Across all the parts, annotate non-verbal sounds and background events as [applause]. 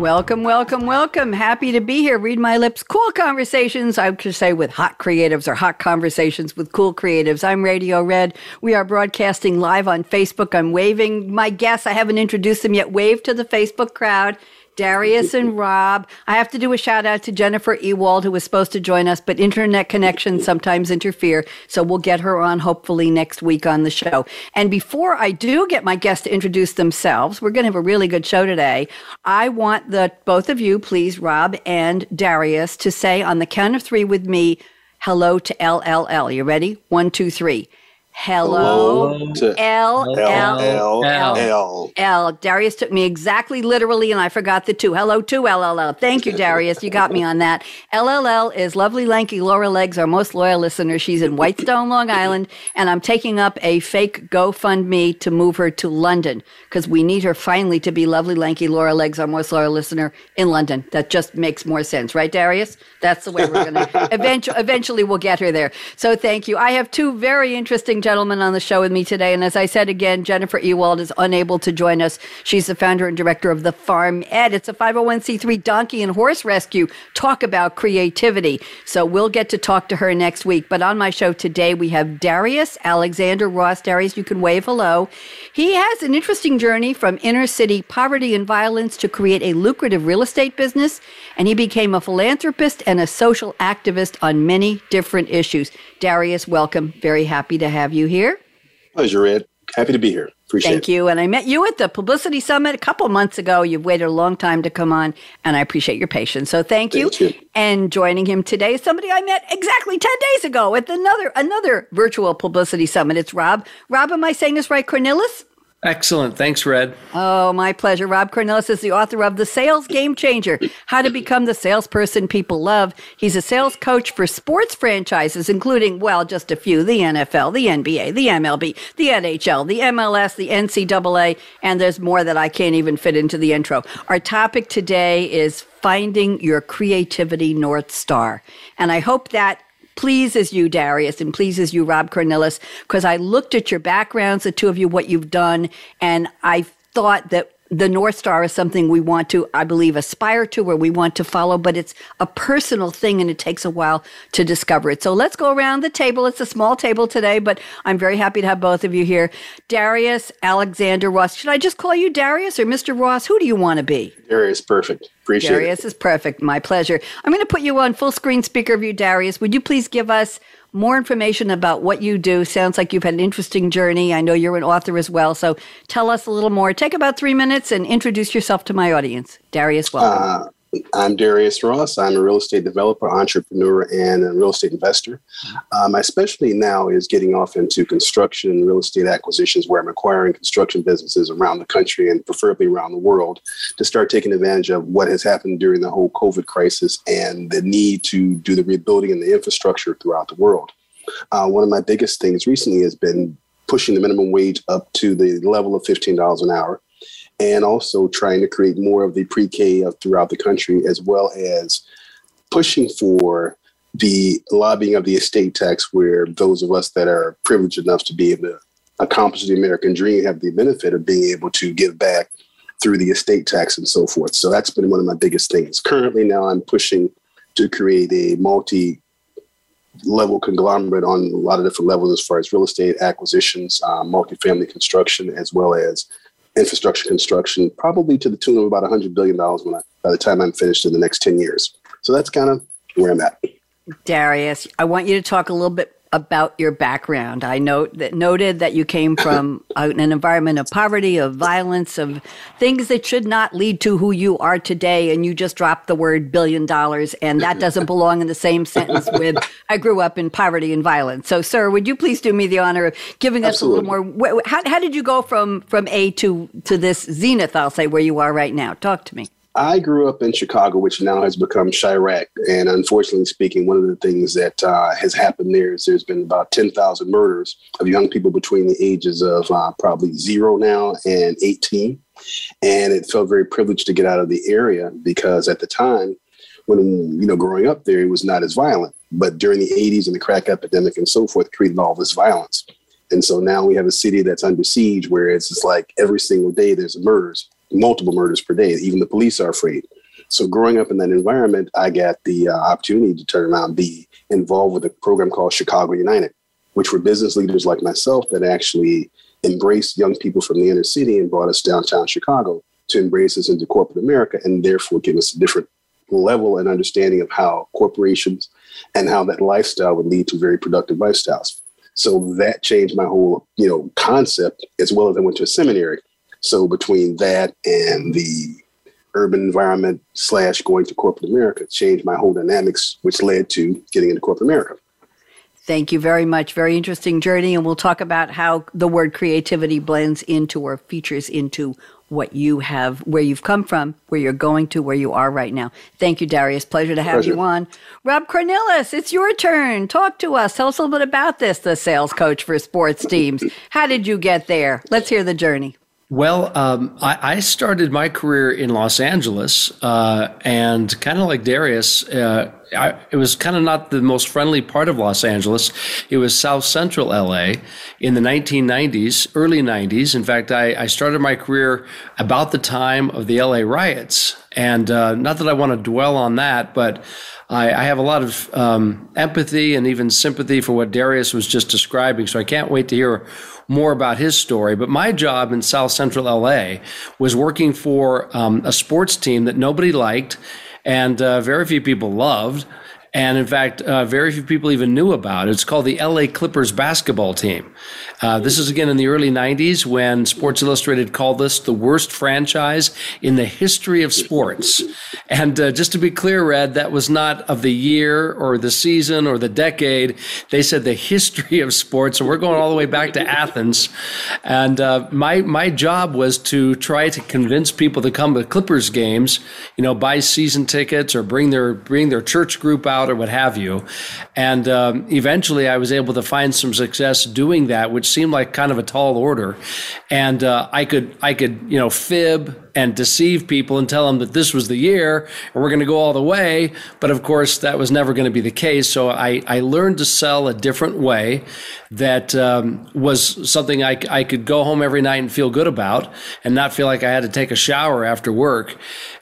Welcome, welcome, welcome. Happy to be here. Read my lips. Cool conversations, I could say, with hot creatives or hot conversations with cool creatives. I'm Radio Red. We are broadcasting live on Facebook. I'm waving my guests. I haven't introduced them yet. Wave to the Facebook crowd. Darius and Rob. I have to do a shout out to Jennifer Ewald, who was supposed to join us, but internet connections sometimes interfere. So we'll get her on hopefully next week on the show. And before I do get my guests to introduce themselves, we're going to have a really good show today. I want the both of you, please, Rob and Darius, to say on the count of three with me, hello to LLL. You ready? One, two, three. Hello, to L L L L L. L. Darius took me exactly literally, and I forgot the two. Hello, two LLL. Thank you, Darius. You got me on that. LLL is lovely, lanky Laura Legs, our most loyal listener. She's in Whitestone, Long Island, and I'm taking up a fake GoFundMe to move her to London because we need her finally to be lovely, lanky Laura Legs, our most loyal listener in London. That just makes more sense, right, Darius? That's the way we're going [laughs] to eventually. Eventually, we'll get her there. So, thank you. I have two very interesting gentlemen on the show with me today. And as I said again, Jennifer Ewald is unable to join us. She's the founder and director of the Farm Ed. It's a 501c3 donkey and horse rescue. Talk about creativity. So we'll get to talk to her next week. But on my show today, we have Darius Alexander Ross. Darius, you can wave hello. He has an interesting journey from inner city poverty and violence to create a lucrative real estate business. And he became a philanthropist and a social activist on many different issues. Darius, welcome. Very happy to have you here. Pleasure, Ed. Happy to be here. Appreciate it. Thank you. And I met you at the Publicity Summit a couple months ago. You've waited a long time to come on, and I appreciate your patience. So thank you. Thank you. And joining him today is somebody I met exactly 10 days ago at another another virtual Publicity Summit. It's Rob. Rob, am I saying this right? Cornilles? Excellent. Thanks, Red. Oh, my pleasure. Rob Cornilles is the author of The Sales Game Changer How to Become the Salesperson People Love. He's a sales coach for sports franchises, including, well, just a few the NFL, the NBA, the MLB, the NHL, the MLS, the NCAA, and there's more that I can't even fit into the intro. Our topic today is finding your creativity North Star. And I hope that pleases you, Darius, and pleases you, Rob Cornilles, because I looked at your backgrounds, the two of you, what you've done, and I thought that the North Star is something we want to, I believe, aspire to or we want to follow, but it's a personal thing and it takes a while to discover it. So let's go around the table. It's a small table today, but I'm very happy to have both of you here. Darius Alexander Ross. Should I just call you Darius or Mr. Ross? Who do you want to be? Darius, perfect. Appreciate it. Darius it. is perfect. My pleasure. I'm going to put you on full screen speaker view, Darius. Would you please give us more information about what you do? Sounds like you've had an interesting journey. I know you're an author as well. So tell us a little more. Take about three minutes and introduce yourself to my audience. Darius, welcome. Uh, I'm Darius Ross. I'm a real estate developer, entrepreneur, and a real estate investor. Uh, my specialty now is getting off into construction real estate acquisitions, where I'm acquiring construction businesses around the country and preferably around the world to start taking advantage of what has happened during the whole COVID crisis and the need to do the rebuilding and the infrastructure throughout the world. Uh, one of my biggest things recently has been pushing the minimum wage up to the level of $15 an hour and also trying to create more of the pre-K throughout the country, as well as pushing for the lobbying of the estate tax, where those of us that are privileged enough to be able to accomplish the American dream have the benefit of being able to give back through the estate tax and so forth. So that's been one of my biggest things. Currently, now I'm pushing to create a multi level conglomerate on a lot of different levels as far as real estate acquisitions, uh, multifamily construction, as well as infrastructure construction, probably to the tune of about $100 billion when I, by the time I'm finished in the next 10 years. So that's kind of where I'm at. Darius, I want you to talk a little bit about your background. I note that noted that you came from an environment of poverty, of violence, of things that should not lead to who you are today. And you just dropped the word billion dollars, and that doesn't belong in the same sentence with I grew up in poverty and violence. So, sir, would you please do me the honor of giving us Absolutely. a little more? How, how did you go from from A to to this zenith? I'll say where you are right now. Talk to me. I grew up in Chicago, which now has become Chiraq. And unfortunately speaking, one of the things that uh, has happened there is there's been about 10,000 murders of young people between the ages of uh, probably zero now and 18. And it felt very privileged to get out of the area because at the time, when, you know, growing up there, it was not as violent. But during the 80s and the crack epidemic and so forth, created all this violence. And so now we have a city that's under siege where it's just like every single day there's murders multiple murders per day. Even the police are afraid. So growing up in that environment, I got the uh, opportunity to turn around and be involved with a program called Chicago United, which were business leaders like myself that actually embraced young people from the inner city and brought us downtown Chicago to embrace us into corporate America and therefore give us a different level and understanding of how corporations and how that lifestyle would lead to very productive lifestyles. So that changed my whole, you know, concept as well as I went to a seminary so between that and the urban environment slash going to corporate America changed my whole dynamics, which led to getting into corporate America. Thank you very much. Very interesting journey. And we'll talk about how the word creativity blends into or features into what you have, where you've come from, where you're going to, where you are right now. Thank you, Darius. Pleasure to have Pleasure. you on. Rob Cornilles, it's your turn. Talk to us. Tell us a little bit about this, the sales coach for sports teams. [laughs] How did you get there? Let's hear the journey. Well, um, I, I, started my career in Los Angeles, uh, and kind of like Darius, uh, I, it was kind of not the most friendly part of Los Angeles. It was South Central LA in the 1990s, early 90s. In fact, I, I started my career about the time of the LA riots, and uh, not that I want to dwell on that, but I, I have a lot of um, empathy and even sympathy for what Darius was just describing. So I can't wait to hear more about his story. But my job in South Central LA was working for um, a sports team that nobody liked and uh, very few people loved. And in fact, uh, very few people even knew about it. It's called the LA Clippers basketball team. Uh, this is again in the early 90s when Sports Illustrated called this the worst franchise in the history of sports. And uh, just to be clear, Red, that was not of the year or the season or the decade. They said the history of sports. And we're going all the way back to Athens. And uh, my, my job was to try to convince people to come to Clippers games, you know, buy season tickets or bring their, bring their church group out or what have you. And um, eventually I was able to find some success doing that, which seemed like kind of a tall order, and uh, I could I could you know fib and deceive people and tell them that this was the year and we're going to go all the way. But of course, that was never going to be the case. So I, I learned to sell a different way that um, was something I, I could go home every night and feel good about and not feel like I had to take a shower after work.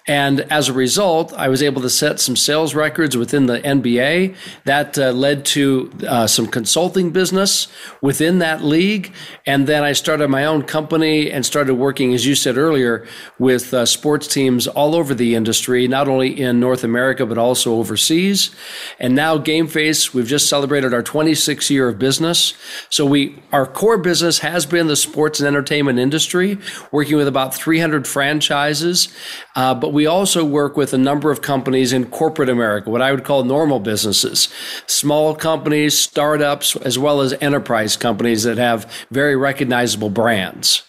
And as a result, I was able to set some sales records within the NBA. That uh, led to uh, some consulting business within that league. And then I started my own company and started working, as you said earlier, with uh, sports teams all over the industry, not only in North America, but also overseas. And now GameFace, we've just celebrated our 26th year of business. So we, our core business has been the sports and entertainment industry, working with about 300 franchises. Uh, but we also work with a number of companies in corporate America, what I would call normal businesses, small companies, startups, as well as enterprise companies that have very recognizable brands.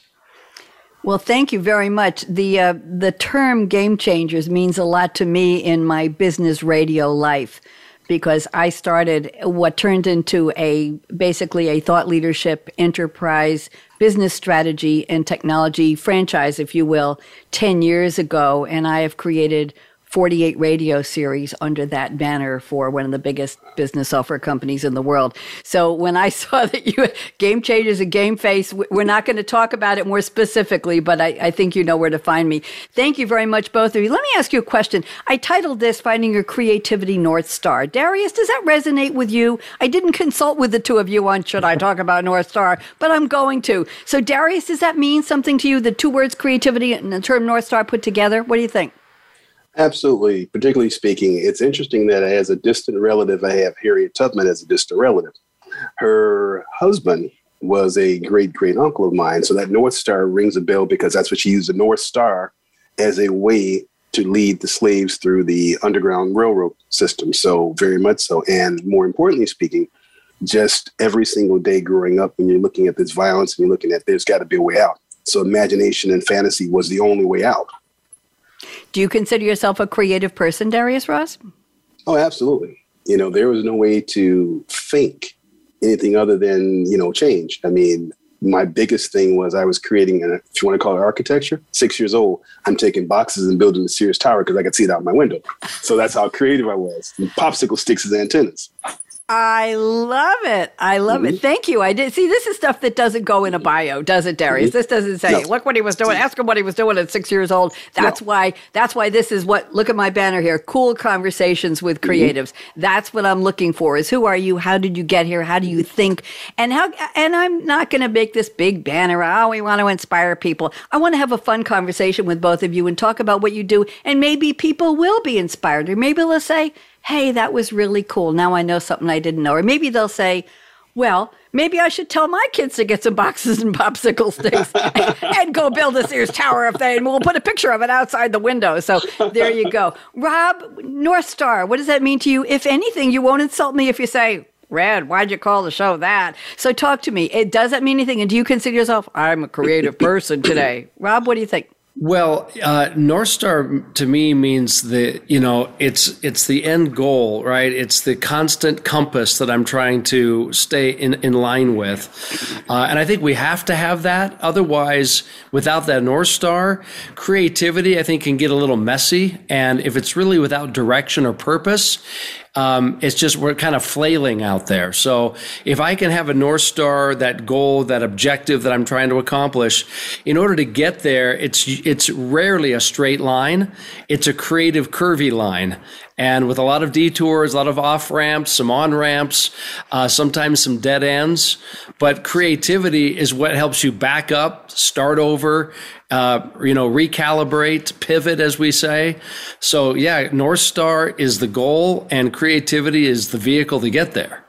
Well, thank you very much. The uh, the term game changers means a lot to me in my business radio life because I started what turned into a basically a thought leadership enterprise business strategy and technology franchise, if you will, 10 years ago. And I have created 48 radio series under that banner for one of the biggest business software companies in the world. So when I [laughs] saw that you Game Changers and Game Face, we're not going to talk about it more specifically, but I, I, think you know where to find me. Thank you very much, both of you. Let me ask you a question. I titled this Finding Your Creativity North Star. Darius, does that resonate with you? I didn't consult with the two of you on should I talk [laughs] about North Star, but I'm going to. So Darius, does that mean something to you? The two words creativity and the term North Star put together? What do you think? Absolutely. Particularly speaking, it's interesting that as a distant relative, I have Harriet Tubman as a distant relative. Her husband was a great great uncle of mine. So that North Star rings a bell because that's what she used the North Star as a way to lead the slaves through the Underground Railroad system. So, very much so. And more importantly speaking, just every single day growing up, when you're looking at this violence and you're looking at there's got to be a way out. So, imagination and fantasy was the only way out. Do you consider yourself a creative person, Darius Ross? Oh, absolutely. You know, there was no way to think anything other than, you know, change. I mean, my biggest thing was I was creating, an, if you want to call it architecture, six years old, I'm taking boxes and building the Sears Tower because I could see it out my window. So that's how creative I was. And popsicle sticks as antennas. I love it. I love mm-hmm. it. Thank you. I did see this is stuff that doesn't go in a bio, does it, Darius? Mm-hmm. This doesn't say, no. look what he was doing. Ask him what he was doing at six years old. That's no. why that's why this is what look at my banner here. Cool conversations with mm-hmm. creatives. Mm-hmm. That's what I'm looking for is who are you? How did you get here? How do you think? And how and I'm not gonna make this big banner, oh, we want to inspire people. I want to have a fun conversation with both of you and talk about what you do. And maybe people will be inspired. Or maybe they'll say, hey, that was really cool. Now I know something I didn't know. Or maybe they'll say, well, maybe I should tell my kids to get some boxes and [laughs] popsicle sticks [laughs] and go build a Sears Tower if they, and we'll put a picture of it outside the window. So there you go. Rob, North Star, what does that mean to you? If anything, you won't insult me if you say, Red, why'd you call the show that? So talk to me. It does that mean anything? And do you consider yourself, I'm a creative [laughs] person today? Rob, what do you think? Well, uh, North Star to me means the you know it's it's the end goal, right? It's the constant compass that I'm trying to stay in in line with, uh, and I think we have to have that. Otherwise, without that North Star, creativity I think can get a little messy, and if it's really without direction or purpose, um, it's just we're kind of flailing out there. So if I can have a North Star, that goal, that objective that I'm trying to accomplish, in order to get there, it's it's rarely a straight line. It's a creative curvy line. And with a lot of detours, a lot of off ramps, some on ramps, uh, sometimes some dead ends. But creativity is what helps you back up, start over, uh, you know, recalibrate, pivot, as we say. So, yeah, North Star is the goal, and creativity is the vehicle to get there.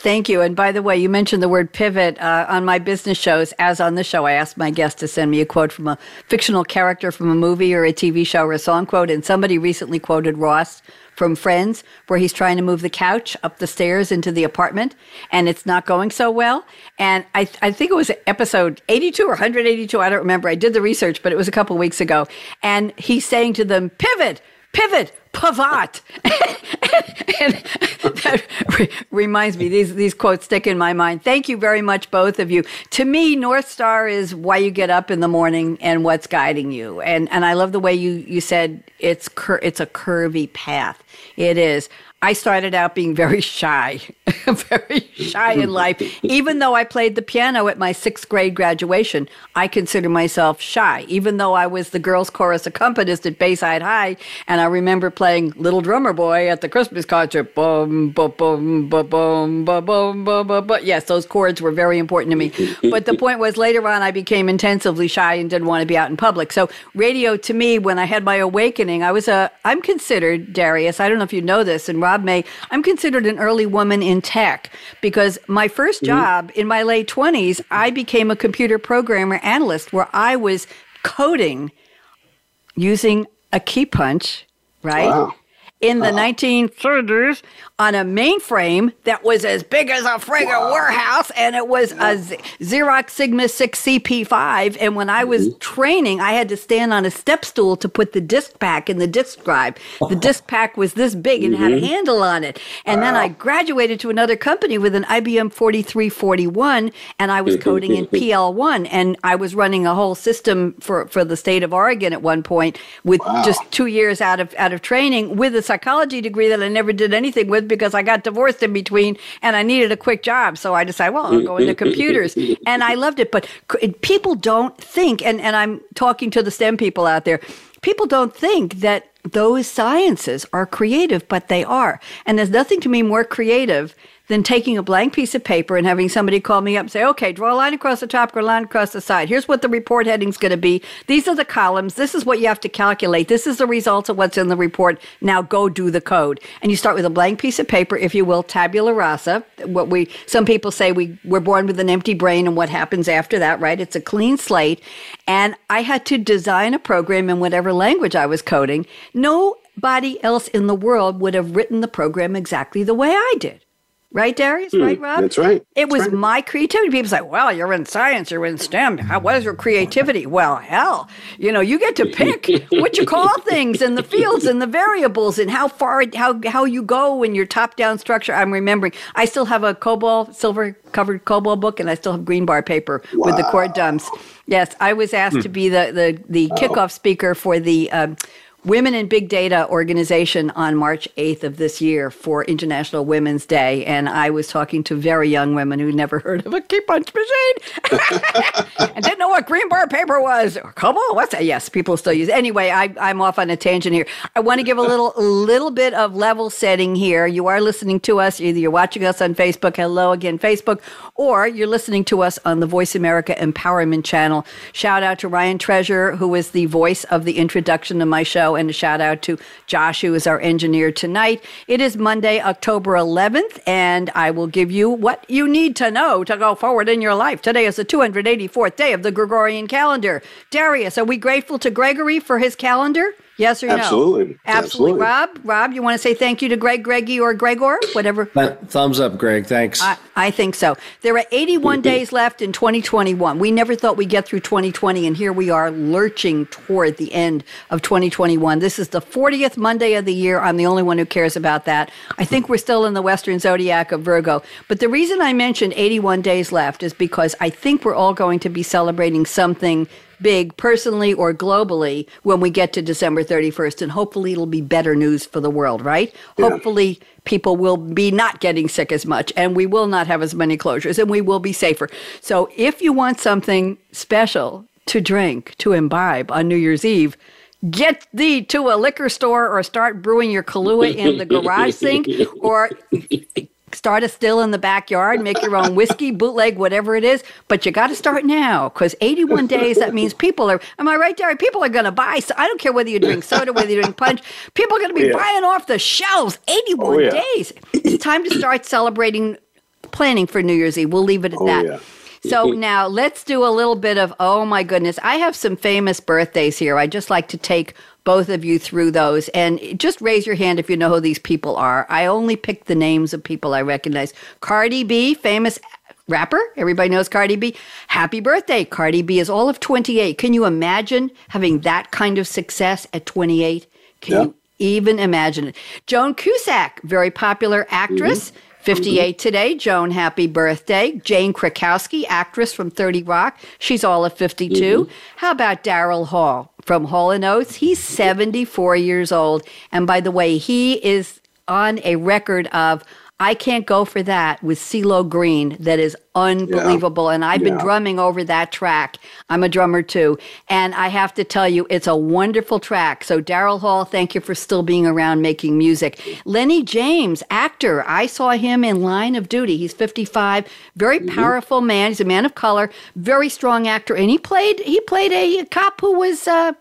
Thank you. And by the way, you mentioned the word pivot uh, on my business shows. As on the show, I asked my guests to send me a quote from a fictional character from a movie or a TV show or a song quote. And somebody recently quoted Ross from Friends, where he's trying to move the couch up the stairs into the apartment and it's not going so well. And I, I think it was episode 82 or 182. I don't remember. I did the research, but it was a couple weeks ago. And he's saying to them, pivot, pivot, pivot. [laughs] and [laughs] that re- reminds me, these, these quotes stick in my mind. Thank you very much, both of you. To me, North Star is why you get up in the morning and what's guiding you. And, and I love the way you, you said it's, cur- it's a curvy path. It is. I started out being very shy, [laughs] very shy in life. Even though I played the piano at my sixth grade graduation, I consider myself shy. Even though I was the girls' chorus accompanist at Bayside High, and I remember playing Little Drummer Boy at the Christmas concert. Boom, boom, boom, boom, boom, boom, boom, boom, boom. Yes, those chords were very important to me. But the point was, later on, I became intensively shy and didn't want to be out in public. So radio, to me, when I had my awakening, I was a. I'm considered Darius. I don't know if you know this, and Rob May, I'm considered an early woman in tech because my first mm-hmm. job in my late 20s, I became a computer programmer analyst where I was coding using a key punch, right? Wow. In the uh-huh. 1930s, on a mainframe that was as big as a friggin' wow. warehouse, and it was a Z- Xerox Sigma 6 CP5. And when I was mm-hmm. training, I had to stand on a step stool to put the disk pack in the disk drive. The [laughs] disk pack was this big and mm-hmm. had a mm-hmm. handle on it. And wow. then I graduated to another company with an IBM 4341, and I was coding in [laughs] PL1, and I was running a whole system for, for the state of Oregon at one point with wow. just two years out of out of training with a psychology degree that I never did anything with because I got divorced in between and I needed a quick job. So I decided, well, I'll go into computers. And I loved it. But people don't think, and, and I'm talking to the STEM people out there, people don't think that those sciences are creative, but they are. And there's nothing to me more creative than taking a blank piece of paper and having somebody call me up and say, okay, draw a line across the top, draw a line across the side. Here's what the report heading's going to be. These are the columns. This is what you have to calculate. This is the results of what's in the report. Now go do the code. And you start with a blank piece of paper, if you will, tabula rasa. What we, some people say we, we're born with an empty brain and what happens after that, right? It's a clean slate. And I had to design a program in whatever language I was coding. Nobody else in the world would have written the program exactly the way I did Right, Darius? Hmm, right, Rob? That's right. It was right. my creativity. People say, well, you're in science, you're in STEM. How, what is your creativity? Well, hell, you know, you get to pick what you call [laughs] things and the fields and the variables and how far, how, how you go in your top down structure. I'm remembering, I still have a COBOL, silver covered COBOL book, and I still have green bar paper wow. with the core dumps. Yes, I was asked hmm. to be the, the, the kickoff speaker for the, um, Women in Big Data organization on March 8th of this year for International Women's Day. And I was talking to very young women who never heard of a key punch machine [laughs] and didn't know what green bar paper was. Come on, what's that? Yes, people still use it. Anyway, I, I'm off on a tangent here. I want to give a little, little bit of level setting here. You are listening to us, either you're watching us on Facebook, hello again, Facebook, or you're listening to us on the Voice America Empowerment Channel. Shout out to Ryan Treasure, who is the voice of the introduction to my show and a shout out to Josh, who is our engineer tonight. It is Monday, October 11th, and I will give you what you need to know to go forward in your life. Today is the 284th day of the Gregorian calendar. Darius, are we grateful to Gregory for his calendar? Yes or no? Absolutely. Absolutely. Rob, Rob, you want to say thank you to Greg, Greggy, or Gregor, whatever? Thumbs up, Greg. Thanks. I, I think so. There are 81 days left in 2021. We never thought we'd get through 2020, and here we are lurching toward the end of 2021. This is the 40th Monday of the year. I'm the only one who cares about that. I think we're still in the Western zodiac of Virgo. But the reason I mentioned 81 days left is because I think we're all going to be celebrating something big personally or globally when we get to December 31st. And hopefully it'll be better news for the world, right? Yeah. Hopefully people will be not getting sick as much and we will not have as many closures and we will be safer. So if you want something special to drink, to imbibe on New Year's Eve, get thee to a liquor store or start brewing your Kahlua in the garage sink or [laughs] start a still in the backyard, make your own whiskey, [laughs] bootleg, whatever it is. But you got to start now because 81 days, that means people are, am I right, Derry? People are going to buy. So I don't care whether you drink soda, whether you drink punch. People are going to be yeah. buying off the shelves 81 oh, yeah. days. It's time to start celebrating, planning for New Year's Eve. We'll leave it at oh, that. Yeah. So now let's do a little bit of, oh my goodness, I have some famous birthdays here. I just like to take both of you through those. And just raise your hand if you know who these people are. I only picked the names of people I recognize. Cardi B, famous rapper. Everybody knows Cardi B. Happy birthday. Cardi B is all of 28. Can you imagine having that kind of success at 28? Can yeah. you even imagine it? Joan Cusack, very popular actress. Mm-hmm. 58 today. Joan, happy birthday. Jane Krakowski, actress from 30 Rock. She's all of 52. Mm-hmm. How about Daryl Hall? From Hall & Oates. He's 74 years old. And by the way, he is on a record of I Can't Go For That with CeeLo Green that is unbelievable. Yeah. And I've been drumming over that track. I'm a drummer too. And I have to tell you, it's a wonderful track. So, Daryl Hall, thank you for still being around making music. Lenny James, actor. I saw him in Line of Duty. He's 55, very mm-hmm. powerful man. He's a man of color, very strong actor. And he played, he played a cop who was, uh,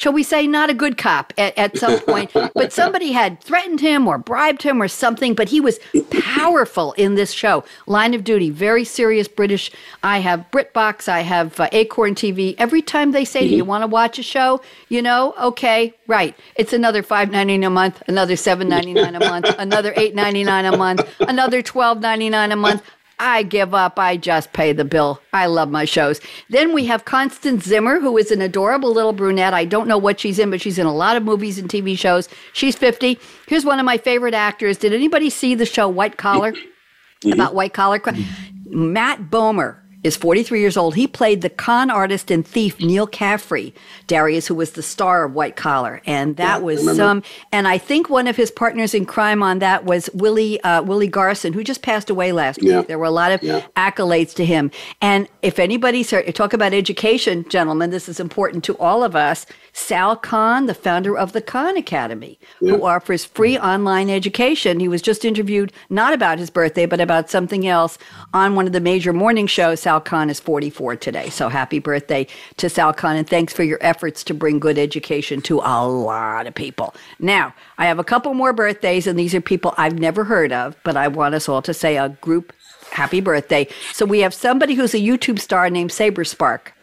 shall we say, not a good cop at, at some point, [laughs] but somebody had threatened him or bribed him or something, but he was powerful in this show. Line of Duty, very serious British. I have BritBox, I have uh, Acorn TV. Every time they say, mm-hmm. Do you mm-hmm. want to watch a show? You know, okay, right. It's another five ninety nine a month, another seven ninety nine a month, another eight ninety nine a month, another twelve ninety nine a month. I give up. I just pay the bill. I love my shows. Then we have Constance Zimmer, who is an adorable little brunette. I don't know what she's in, but she's in a lot of movies and TV shows. She's 50. Here's one of my favorite actors. Did anybody see the show White Collar? Mm-hmm. About white collar crime? Matt Bomer is 43 years old. He played the con artist and thief Neal Caffrey, Darius, who was the star of White Collar, and that yeah, was some. And I think one of his partners in crime on that was Willie uh, Willie Garson, who just passed away last yeah. week. There were a lot of yeah. accolades to him. And if anybody's talk about education, gentlemen, this is important to all of us. Sal Khan, the founder of the Khan Academy, yeah. who offers free online education. He was just interviewed not about his birthday, but about something else on one of the major morning shows. Sal Khan is 44 today. So happy birthday to Sal Khan, and thanks for your efforts to bring good education to a lot of people. Now, I have a couple more birthdays, and these are people I've never heard of, but I want us all to say a group happy birthday. So we have somebody who's a YouTube star named Saber Spark.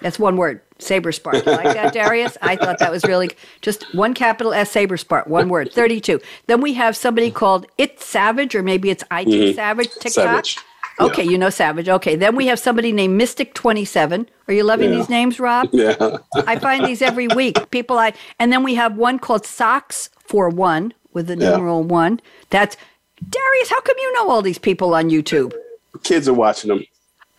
That's one word. Saber Spark. You like that, Darius? I thought that was really just one capital S Saber Spark, one word, 32. Then we have somebody called It Savage, or maybe it's IT mm-hmm. Savage TikTok. Savage. Okay, yeah. you know Savage. Okay, then we have somebody named Mystic27. Are you loving yeah. these names, Rob? [laughs] Yeah. I find these every week. People I, and then we have one called Socks for One with the yeah. numeral one. That's Darius. How come you know all these people on YouTube? Kids are watching them.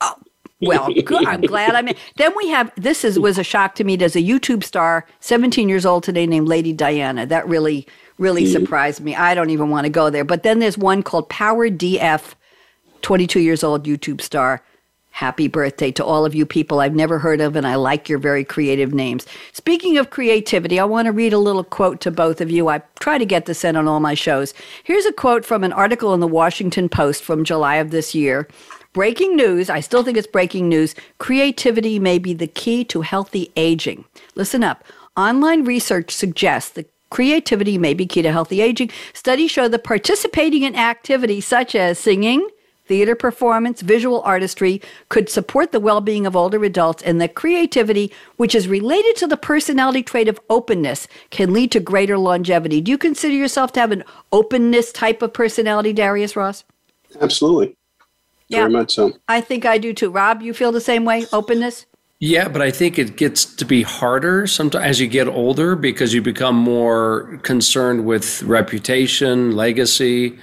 Oh, well, good. I'm glad I'm in. Then we have this is was a shock to me. There's a YouTube star, 17 years old today, named Lady Diana. That really, really mm-hmm. surprised me. I don't even want to go there. But then there's one called Power DF, 22 years old YouTube star. Happy birthday to all of you people I've never heard of, and I like your very creative names. Speaking of creativity, I want to read a little quote to both of you. I try to get this in on all my shows. Here's a quote from an article in the Washington Post from July of this year. Breaking news, I still think it's breaking news. Creativity may be the key to healthy aging. Listen up. Online research suggests that creativity may be key to healthy aging. Studies show that participating in activities such as singing, theater performance, visual artistry could support the well being of older adults, and that creativity, which is related to the personality trait of openness, can lead to greater longevity. Do you consider yourself to have an openness type of personality, Darius Ross? Absolutely. Yeah, Very much so. I think I do too. Rob, you feel the same way? Openness? Yeah, but I think it gets to be harder sometimes as you get older because you become more concerned with reputation, legacy,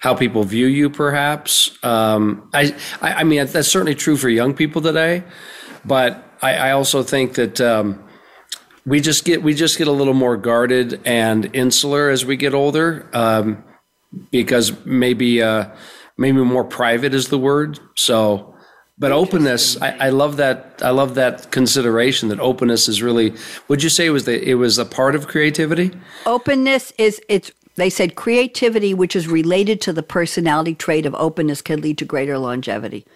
how people view you, perhaps. Um, I, I, I, mean, that's certainly true for young people today, but I, I also think that um, we just get we just get a little more guarded and insular as we get older, um, because maybe. Uh, maybe more private is the word. So, but openness, I, I, love that. I love that consideration that openness is really. Would you say it was the it was a part of creativity? Openness is it's. They said creativity, which is related to the personality trait of openness, can lead to greater longevity.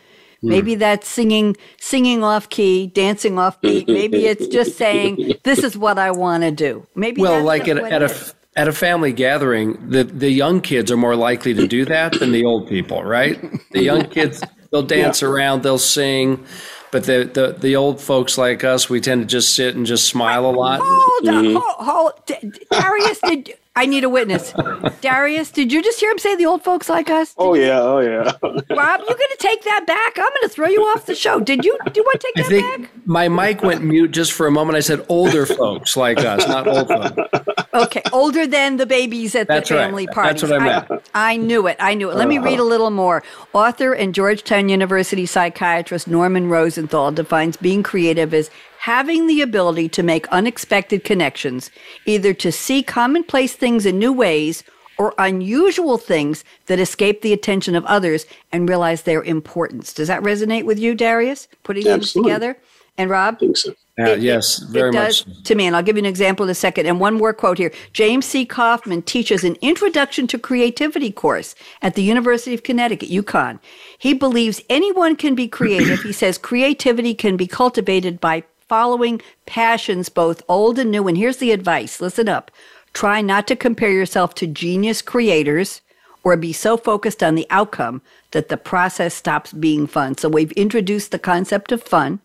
Hmm. Maybe that's singing, singing off key, dancing off beat. Maybe it's just saying, "This is what I want to do." Maybe well, like at, at a at a family gathering, the, the young kids are more likely to do that than the old people, right? The young [laughs] kids, they'll dance yeah. around, they'll sing, but the, the, the old folks like us, we tend to just sit and just smile a lot. Hold on, mm-hmm. hold, hold. Darius, did I need a witness. [laughs] Darius, did you just hear him say the old folks like us? Oh, did oh yeah, oh yeah. [laughs] Rob, you gonna take that back? I'm gonna throw you off the show. Did you do you want to take that I think back? My mic went mute just for a moment. I said older folks like us, not old folks. Okay, older than the babies at That's the family right. party. That's what I meant. I, I, knew it. I knew it. Let me read a uh-huh. little more. Author and Georgetown University psychiatrist Norman Rosenthal defines being creative as having the ability to make unexpected connections, either to see commonplace things in new ways or unusual things that escape the attention of others and realize their importance. Does that resonate with you, Darius? Putting things together? And Rob? I think so. Uh, it, yes, very it does much. To me, and I'll give you an example in a second. And one more quote here. James C. Kaufman teaches an Introduction to Creativity course at the University of Connecticut, UConn. He believes anyone can be creative. he says creativity can be cultivated by following passions, both old and new. And here's the advice listen up. Try not to compare yourself to genius creators or be so focused on the outcome that the process stops being fun. So we've introduced the concept of fun.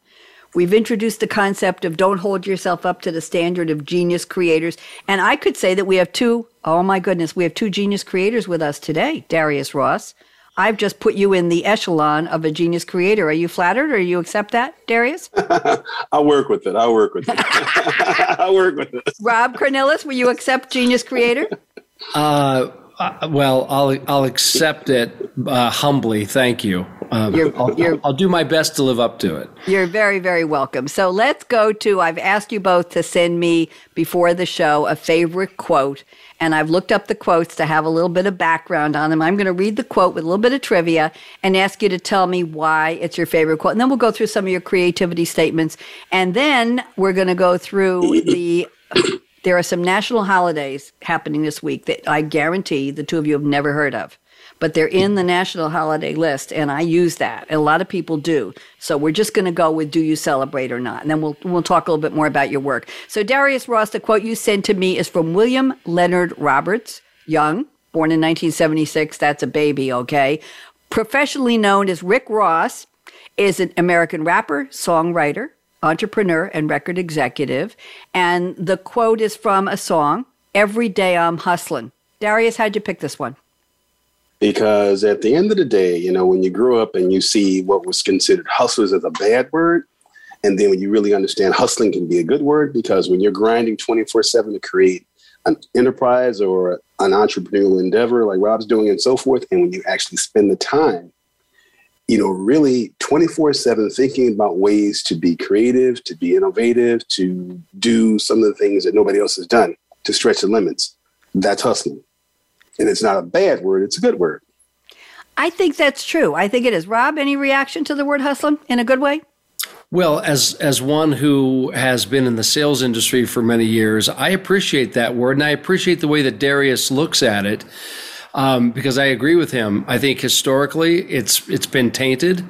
We've introduced the concept of don't hold yourself up to the standard of genius creators. And I could say that we have two, oh my goodness, we have two genius creators with us today Darius Ross I've just put you in the echelon of a genius creator. Are you flattered or you accept that, Darius? [laughs] I'll work with it. I'll work with it. [laughs] I'll work with it. Rob Cornilles, will you accept genius creator? [laughs] Uh, uh, well, I'll I'll accept it uh, humbly. Thank you. Um, you're, I'll, you're, I'll, do my best to live up to it. You're very, very welcome. So let's go to. I've asked you both to send me before the show a favorite quote, and I've looked up the quotes to have a little bit of background on them. I'm going to read the quote with a little bit of trivia and ask you to tell me why it's your favorite quote. And then we'll go through some of your creativity statements. And then we're going to go through the. [coughs] There are some national holidays happening this week that I guarantee the two of you have never heard of but they're in the national holiday list, and I use that. And a lot of people do. So we're just going to go with "Do you celebrate or not?" And then we'll we'll talk a little bit more about your work. So Darius Ross, the quote you sent to me is from William Leonard Roberts, young, born in 1976. That's a baby, okay. Professionally known as Rick Ross, is an American rapper, songwriter, entrepreneur and record executive. And the quote is from a song, Every Day I'm Hustling. Darius, how'd you pick this one? Because at the end of the day, you know, when you grow up and you see what was considered hustlers as a bad word, and then when you really understand hustling can be a good word, because when you're grinding 24 7 to create an enterprise or an entrepreneurial endeavor like Rob's doing and so forth, and when you actually spend the time, you know, really 24 7 thinking about ways to be creative, to be innovative, to do some of the things that nobody else has done, to stretch the limits, that's hustling. And it's not a bad word, it's a good word. I think that's true. I think it is. Rob, any reaction to the word hustling in a good way? Well, as as one who has been in the sales industry for many years, I appreciate that word, and I appreciate the way that Darius looks at it, um, because I agree with him. I think historically it's it's been tainted,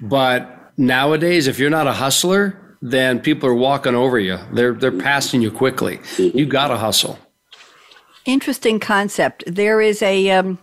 but nowadays, if you're not a hustler, then people are walking over you. They're they're passing you quickly. You got to hustle. Interesting concept. There is a. Um,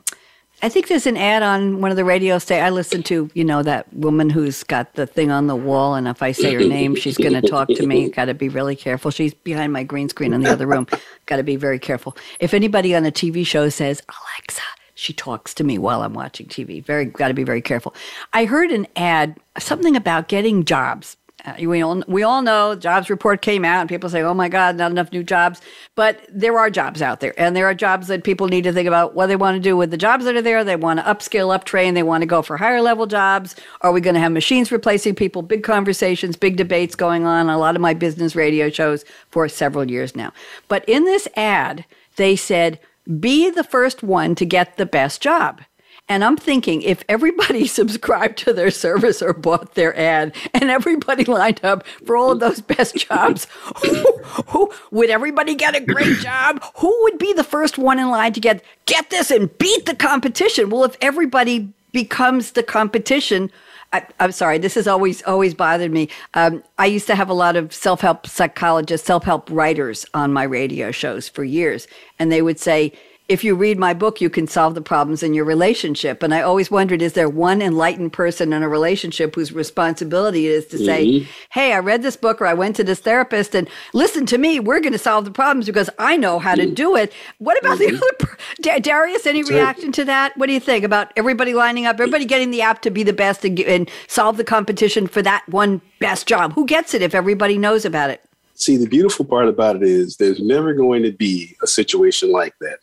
I think there's an ad on one of the radio stations. I listen to, you know, that woman who's got the thing on the wall, and if I say her name, she's going to talk to me. Got to be really careful. She's behind my green screen in the other room. Got to be very careful. If anybody on a TV show says Alexa, she talks to me while I'm watching TV. Very got to be very careful. I heard an ad, something about getting jobs. Uh, we all we all know jobs report came out and people say, "Oh my God, not enough new jobs." But there are jobs out there, and there are jobs that people need to think about what they want to do with the jobs that are there. They want to upskill, uptrain. They want to go for higher level jobs. Are we going to have machines replacing people? Big conversations, big debates going on. A lot of my business radio shows for several years now. But in this ad, they said, "Be the first one to get the best job." And I'm thinking if everybody [laughs] subscribed to their service or bought their ad and everybody [laughs] lined up for all of those best [laughs] jobs, who, who, would everybody get a great [clears throat] job? Who would be the first one in line to get get this and beat the competition? Well, if everybody becomes the competition, I, am sorry, this has always always bothered me. Um, I used to have a lot of self help psychologists, self help writers on my radio shows for years, and they would say if you read my book, you can solve the problems in your relationship. And I always wondered, is there one enlightened person in a relationship whose responsibility it is to say, mm-hmm. Hey, I read this book or I went to this therapist and listen to me. We're going to solve the problems because I know how to do it. What about mm-hmm. the other? Per- Darius, any reaction to that? What do you think about everybody lining up, everybody getting the app to be the best and, and solve the competition for that one best job? Who gets it if everybody knows about it? See, the beautiful part about it is there's never going to be a situation like that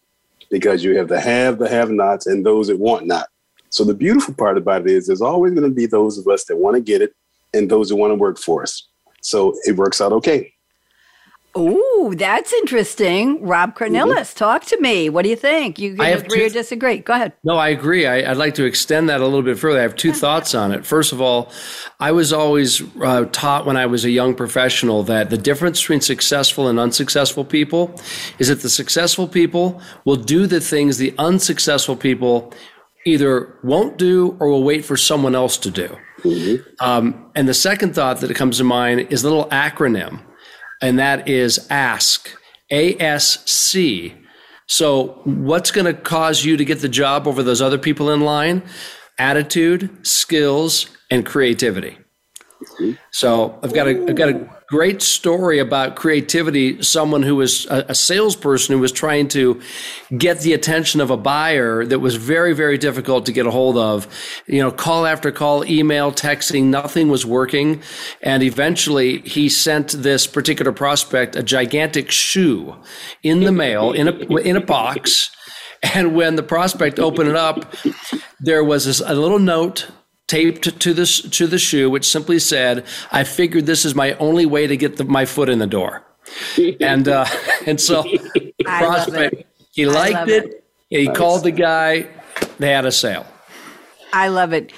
because you have the have, the have nots, and those that want not. So the beautiful part about it is there's always going to be those of us that want to get it and those that want to work for us. So it works out okay. Oh, that's interesting. Rob Cornilles, mm-hmm. talk to me. What do you think? You can agree two, or disagree? Go ahead. No, I agree. I, would like to extend that a little bit further. I have two thoughts on it. First of all, I was always uh, taught when I was a young professional that the difference between successful and unsuccessful people is that the successful people will do the things the unsuccessful people either won't do or will wait for someone else to do. Mm-hmm. Um, and the second thought that comes to mind is a little acronym and that is ask. A S C. So, what's going to cause you to get the job over those other people in line? Attitude, skills, and creativity. So, I've got a, I've got a great story about creativity. Someone who was a, a, salesperson who was trying to get the attention of a buyer that was very, very difficult to get a hold of. You know, call after call, email, texting, nothing was working. And eventually he sent this particular prospect a gigantic shoe in the mail in a, in a box. And when the prospect opened it up, there was this, a little note taped to the to the shoe, which simply said, "I figured this is my only way to get the, my foot in the door," [laughs] and uh, [laughs] and so [laughs] prospect he liked it. it. He nice. called the guy. They had a sale. I love it.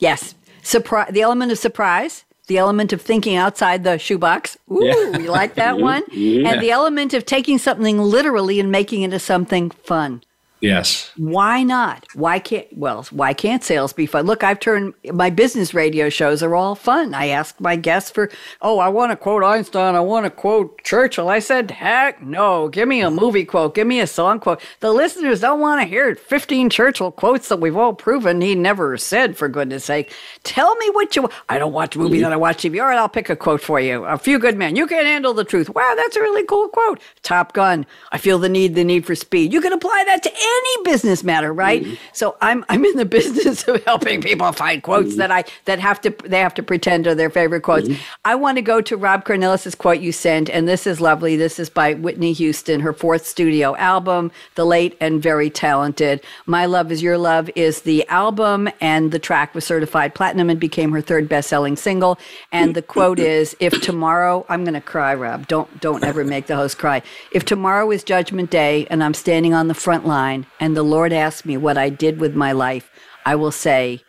Yes, surprise. The element of surprise. The element of thinking outside the shoebox. Ooh, yeah. you like that one? Yeah. And the element of taking something literally and making it into something fun. Yes. Why not? Why can't, well, why can't sales be fun? Look, I've turned my business radio shows are all fun. I ask my guests for, oh, I want to quote Einstein. I want to quote Churchill. I said, heck no. Give me a movie quote. Give me a song quote. The listeners don't want to hear 15 Churchill quotes that we've all proven he never said, for goodness sake. Tell me what you, I don't watch movies that I watch TV. All right, I'll pick a quote for you. A few good men. You can't handle the truth. Wow, that's a really cool quote. Top Gun. I feel the need, the need for speed. You can apply that to any business matter, right? Mm-hmm. So I'm I'm in the business of helping people find quotes mm-hmm. that I that have to they have to pretend are their favorite quotes. Mm-hmm. I want to go to Rob Cornellis's quote you sent, and this is lovely. This is by Whitney Houston, her fourth studio album, the late and very talented. My Love Is Your Love is the album, and the track was certified platinum and became her third best-selling single. And the quote [coughs] is, "If tomorrow, I'm going to cry, Rob. Don't don't ever make the host cry. If tomorrow is Judgment Day and I'm standing on the front line and the Lord asks me what I did with my life, I will say,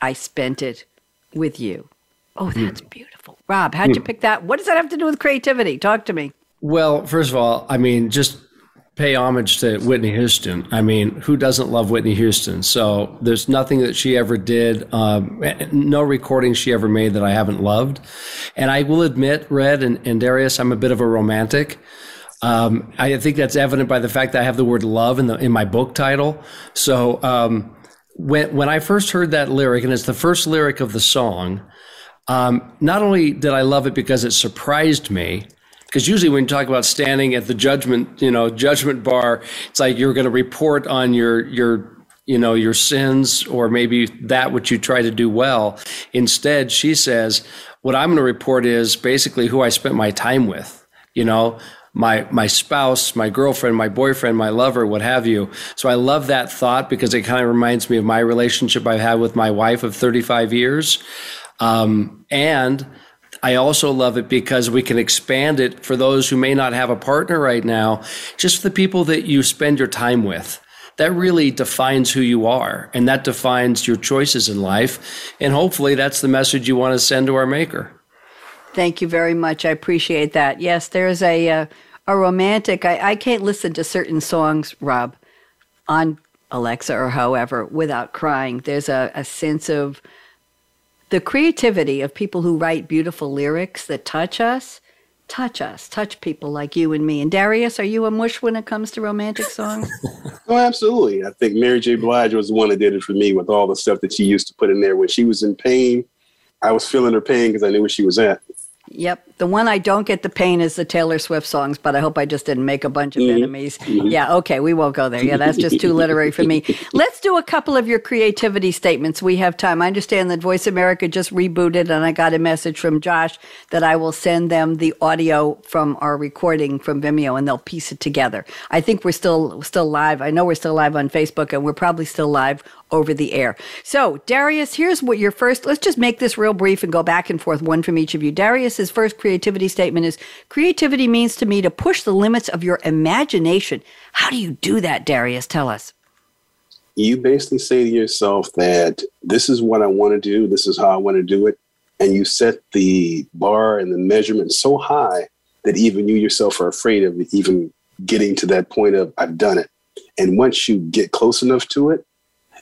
I spent it with you. Oh, hmm. that's mm. beautiful. Rob, how'd mm. you pick that? What does that have to do with creativity? Talk to me. Well, first of all, I mean, just pay homage to Whitney Houston. I mean, who doesn't love Whitney Houston? So there's nothing that she ever did, um, no recording she ever made that I haven't loved. And I will admit, Red and, and Darius, I'm a bit of a romantic. Um, I think that's evident by the fact that I have the word love in the in my book title. So um, when when I first heard that lyric, and it's the first lyric of the song, um, not only did I love it because it surprised me, because usually when you talk about standing at the judgment, you know, judgment bar, it's like you're going to report on your your you know your sins or maybe that which you try to do well. Instead, she says, "What I'm going to report is basically who I spent my time with." You know, my my spouse, my girlfriend, my boyfriend, my lover, what have you. So I love that thought because it kind of reminds me of my relationship I've had with my wife of 35 years. Um, and I also love it because we can expand it for those who may not have a partner right now, just the people that you spend your time with. That really defines who you are and that defines your choices in life. And hopefully that's the message you want to send to our maker. Thank you very much. I appreciate that. Yes, there's a uh, a romantic. I, I can't listen to certain songs, Rob, on Alexa or however, without crying. There's a, a sense of the creativity of people who write beautiful lyrics that touch us, touch us, touch people like you and me. And Darius, are you a mush when it comes to romantic songs? [laughs] oh, absolutely. I think Mary J. Blige was the one that did it for me with all the stuff that she used to put in there when she was in pain. I was feeling her pain because I knew where she was at. Yep. The one I don't get the pain is the Taylor Swift songs, but I hope I just didn't make a bunch of mm-hmm. enemies. Mm-hmm. Yeah, okay, we won't go there. Yeah, that's just too literary for me. [laughs] Let's do a couple of your creativity statements. We have time. I understand that Voice America just rebooted, and I got a message from Josh that I will send them the audio from our recording from Vimeo, and they'll piece it together. I think we're still still live. I know we're still live on Facebook, and we're probably still live over the air. So, Darius, here's what your first, let's just make this real brief and go back and forth, one from each of you. Darius's first creativity statement is creativity means to me to push the limits of your imagination. How do you do that, Darius? Tell us. You basically say to yourself that this is what I want to do, this is how I want to do it. And you set the bar and the measurement so high that even you yourself are afraid of even getting to that point of, I've done it. And once you get close enough to it,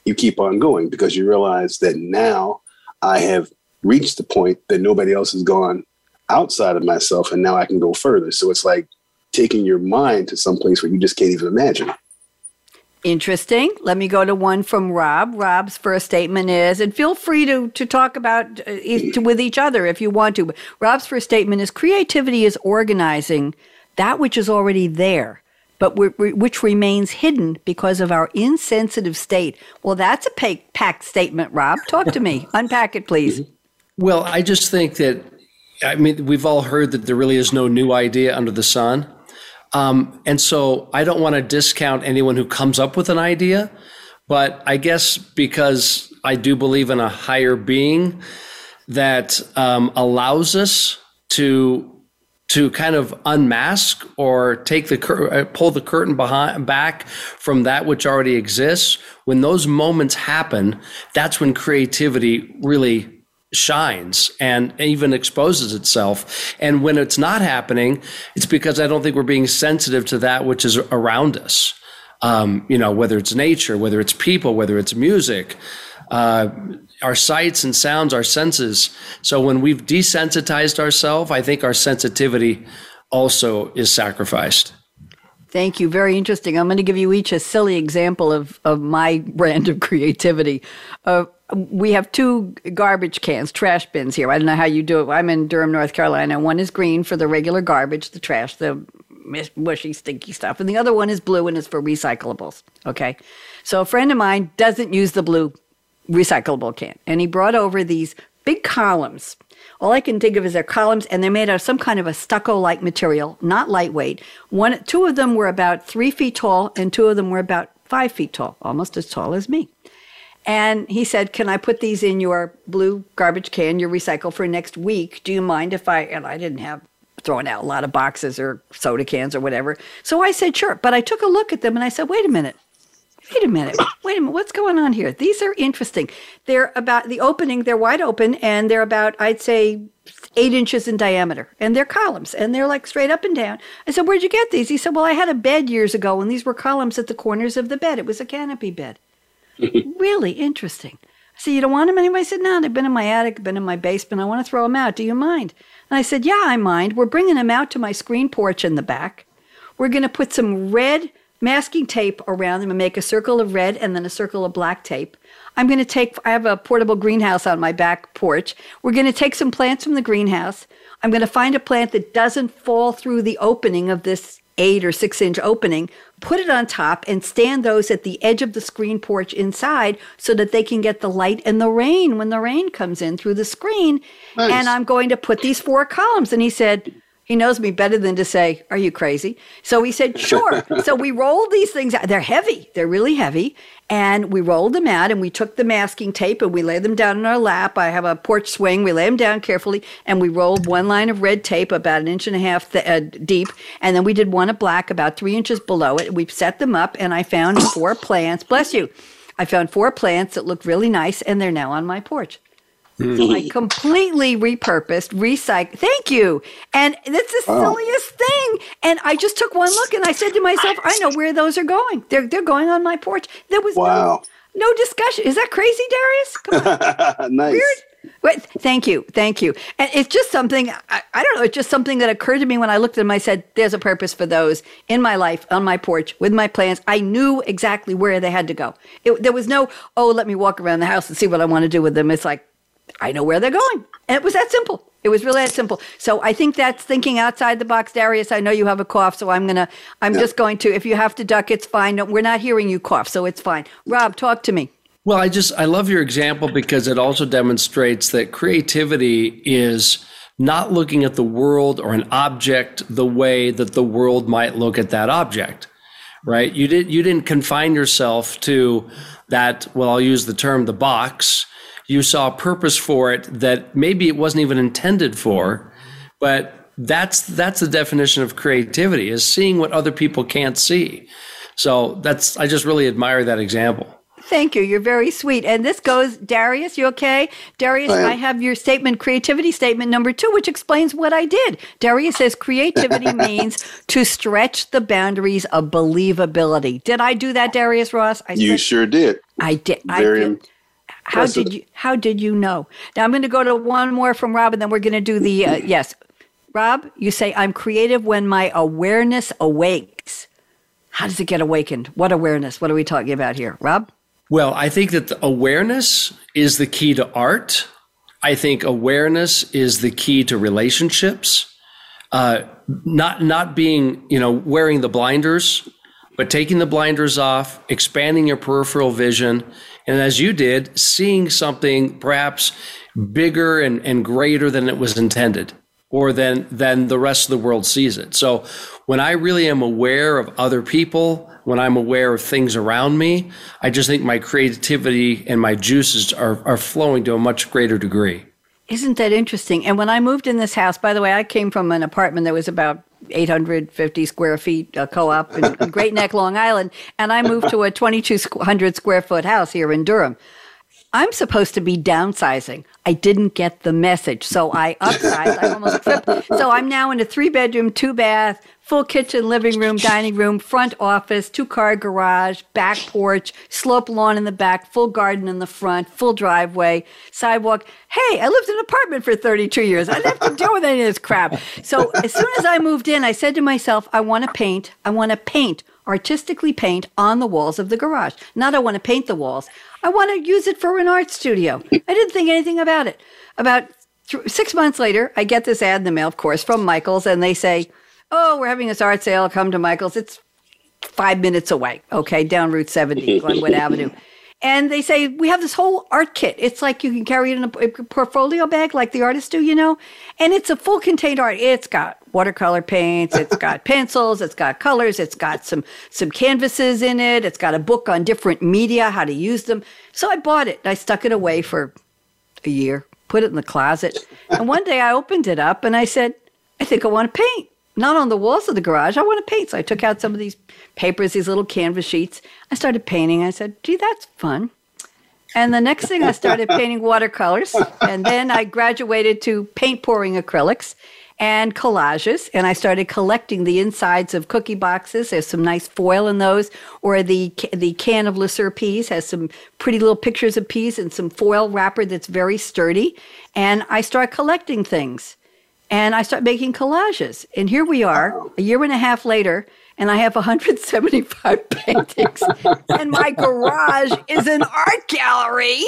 you keep on going because you realize that now I have reached the point that nobody else has gone outside of myself and now I can go further. So it's like taking your mind to some place where you just can't even imagine. Interesting. Let me go to one from Rob. Rob's first statement is, and feel free to, to talk about uh, to, with each other if you want to. But Rob's first statement is creativity is organizing that which is already there but which remains hidden because of our insensitive state. Well, that's a packed statement, Rob. Talk to me. [laughs] Unpack it, please. Well, I just think that, I mean, we've all heard that there really is no new idea under the sun. Um, and so I don't want to discount anyone who comes up with an idea, but I guess because I do believe in a higher being that um, allows us to to kind of unmask or take the cur- uh, pull the curtain behind back from that which already exists when those moments happen that's when creativity really shines and even exposes itself and when it's not happening it's because i don't think we're being sensitive to that which is around us Um, you know, whether it's nature, whether it's people, whether it's music, uh, our sights and sounds, our senses. So when we've desensitized ourselves, I think our sensitivity also is sacrificed. Thank you. Very interesting. I'm going to give you each a silly example of, of my [laughs] brand of creativity. Uh, we have two garbage cans, trash bins here. I don't know how you do it. I'm in Durham, North Carolina. One is green for the regular garbage, the trash, the mushy, stinky stuff. And the other one is blue and is for recyclables. Okay. So a friend of mine doesn't use the blue recyclable can. And he brought over these big columns. All I can think of is they're columns, and they're made out of some kind of a stucco-like material, not lightweight. One, two of them were about three feet tall, and two of them were about five feet tall, almost as tall as me. And he said, "Can I put these in your blue garbage can, your recycle for next week? Do you mind if I?" And I didn't have throwing out a lot of boxes or soda cans or whatever. So I said, "Sure." But I took a look at them and I said, "Wait a minute wait a minute, wait a minute, what's going on here? These are interesting. They're about the opening, they're wide open, and they're about, I'd say, eight inches in diameter. And they're columns, and they're like straight up and down. I said, Where'd you get these? He said, Well, I had a bed years ago, and these were columns at the corners of the bed. It was a canopy bed. Really interesting. I said, You don't want them anyway? I said, No, they've been in my attic, been in my basement. I want to throw them out. Do you mind? And I said, Yeah, I mind. We're bringing them out to my screen porch in the back. We're going to put some red masking tape around them and make a circle of red and then a circle of black tape. I'm going to take, I have a portable greenhouse on my back porch. We're going to take some plants from the greenhouse. I'm going to find a plant that doesn't fall through the opening of this eight or six inch opening, put it on top, and stand those at the edge of the screen porch inside so that they can get the light and the rain when the rain comes in through the screen. Nice. And I'm going to put these four columns. And he said, he knows me better than to say, Are you crazy? So he said, [laughs] Sure. so we rolled these things out. They're heavy, they're really heavy. And we rolled them out and we took the masking tape and we laid them down in our lap. I have a porch swing. We lay them down carefully and we rolled one line of red tape about an inch and a half th- uh, deep. And then we did one of black about three inches below it. We set them up and I found four plants. Bless you. I found four plants that looked really nice and they're now on my porch. Mm. I completely repurposed, recycled. Thank you. And that's the oh. silliest thing. And I just took one look and I said to myself, I know where those are going. They're they're going on my porch. There was wow. no no discussion. Is that crazy, Darius? [laughs] nice. Weird. Wait, thank you, thank you. And it's just something I, I, don't know. It's just something that occurred to me when I looked at them. I said, "There's a purpose for those in my life, on my porch, with my plants." I knew exactly where they had to go. It, there was no, "Oh, let me walk around the house and see what I want to do with them." It's like I know where they're going. And it was that simple. It was really that simple. So I think that's thinking outside the box, Darius. I know you have a cough, so I'm gonna. I'm yeah. just going to. If you have to duck, it's fine. we're not hearing you cough, so it's fine. Rob, talk to me. Well, I just I love your example because it also demonstrates that creativity is not looking at the world or an object the way that the world might look at that object. Right? You didn't you didn't confine yourself to that, well, I'll use the term the box you saw a purpose for it that maybe it wasn't even intended for, but that's that's the definition of creativity is seeing what other people can't see. So that's I just really admire that example. Thank you. You're very sweet. And this goes, Darius, you okay? Darius, I, I, have your statement, creativity statement number two, which explains what I did. Darius says creativity [laughs] means to stretch the boundaries of believability. Did I do that, Darius Ross? I you said, sure did. I did. Very, I did. How did you How did you know? Now I'm going to go to one more from Rob, and then we're going to do the uh, yes. Rob, you say I'm creative when my awareness awakes. How does it get awakened? What awareness? What are we talking about here, Rob? Well, I think that awareness is the key to art. I think awareness is the key to relationships. Uh, not not being you know wearing the blinders, but taking the blinders off, expanding your peripheral vision, and as you did, seeing something perhaps bigger and, and greater than it was intended or than than the rest of the world sees it. So when I really am aware of other people, when I'm aware of things around me, I just think my creativity and my juices are, are flowing to a much greater degree. Isn't that interesting? And when I moved in this house, by the way, I came from an apartment that was about 850 square feet uh, co-op in, in Great Neck, Long Island, and I moved to a 2,200 square foot house here in Durham. I'm supposed to be downsizing. I didn't get the message. So I upsized. I almost tripped. So I'm now in a three bedroom, two bath, full kitchen, living room, dining room, front office, two car garage, back porch, slope lawn in the back, full garden in the front, full driveway, sidewalk. Hey, I lived in an apartment for 32 years. I didn't have to deal with any of this crap. So as soon as I moved in, I said to myself, I want to paint. I want to paint artistically paint on the walls of the garage. Not I want to paint the walls. I want to use it for an art studio. I didn't think anything about it. About th- six months later, I get this ad in the mail, of course, from Michaels, and they say, Oh, we're having this art sale. Come to Michaels. It's five minutes away, okay, down Route 70, Glenwood [laughs] Avenue. And they say, We have this whole art kit. It's like you can carry it in a, a portfolio bag, like the artists do, you know? And it's a full contained art. It's got watercolor paints, it's got [laughs] pencils, it's got colors, it's got some some canvases in it, it's got a book on different media, how to use them. So I bought it. I stuck it away for a year, put it in the closet. And one day I opened it up and I said, I think I want to paint. Not on the walls of the garage. I want to paint. So I took out some of these papers, these little canvas sheets. I started painting. I said, gee, that's fun. And the next thing I started painting watercolors. And then I graduated to paint pouring acrylics and collages. And I started collecting the insides of cookie boxes. There's some nice foil in those. Or the, the can of Le Sueur peas has some pretty little pictures of peas and some foil wrapper that's very sturdy. And I start collecting things. And I start making collages. And here we are, a year and a half later, and I have [laughs] 175 paintings. and my garage is an art gallery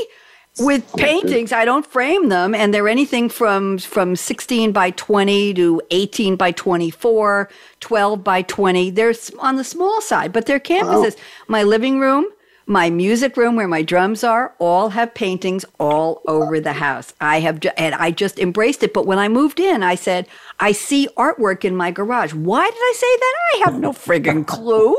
with paintings. I don't frame them, and they're anything from from 16 by 20 to 18 by 24, 12 by 20. They're on the small side, but they're canvases. Wow. My living room my music room where my drums are all have paintings all over the house. I have, and I just embraced it. But when I moved in, I said, I see artwork in my garage. Why did I say that? I have no friggin' [laughs] clue.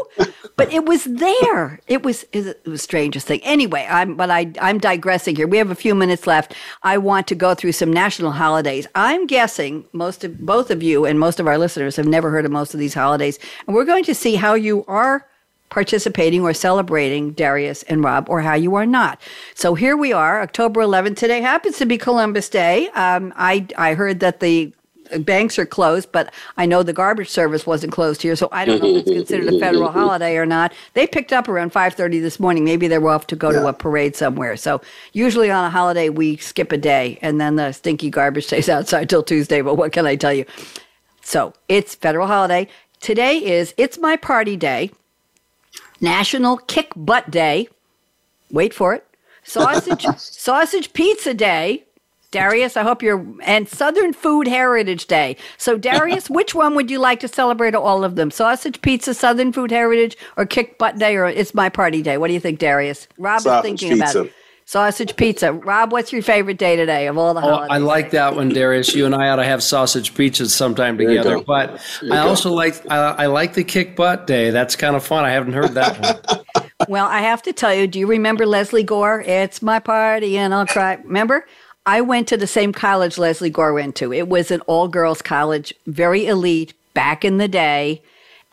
But it was there. It was, it was the strangest thing. Anyway, I'm, but I, I'm digressing here. We have a few minutes left. I want to go through some national holidays. I'm guessing most of, both of you and most of our listeners have never heard of most of these holidays. And we're going to see how you are participating or celebrating Darius and Rob, or how you are not. So here we are, October 11th. Today happens to be Columbus Day. Um, I I heard that the banks are closed, but I know the garbage service wasn't closed here, so I don't know if it's considered a federal [laughs] holiday or not. They picked up around 5:30 this morning. Maybe they were off to go yeah. to a parade somewhere. So usually on a holiday we skip a day, and then the stinky garbage [laughs] stays outside till Tuesday. But what can I tell you? So it's federal holiday. Today is it's my party day. National Kick Butt Day. Wait for it. [laughs] Sausage Sausage Pizza Day. Darius, I hope you're and Southern Food Heritage Day. So Darius, [laughs] which one would you like to celebrate all of them? Sausage Pizza, Southern Food Heritage, or Kick Butt Day, or It's My Party Day? What do you think, Darius? Rob Sausage is thinking pizza. about it. Sausage pizza. Rob, what's your favorite day today of all the holidays? Oh, I like that one, Darius. You and I ought to have sausage pizza sometime together. But I also like uh, I like the kick butt day. That's kind of fun. I haven't heard that one. [laughs] well, I have to tell you. Do you remember Lesley Gore? It's my party and I'll cry. Remember? I went to the same college Lesley Gore went to. It was an all girls college, very elite back in the day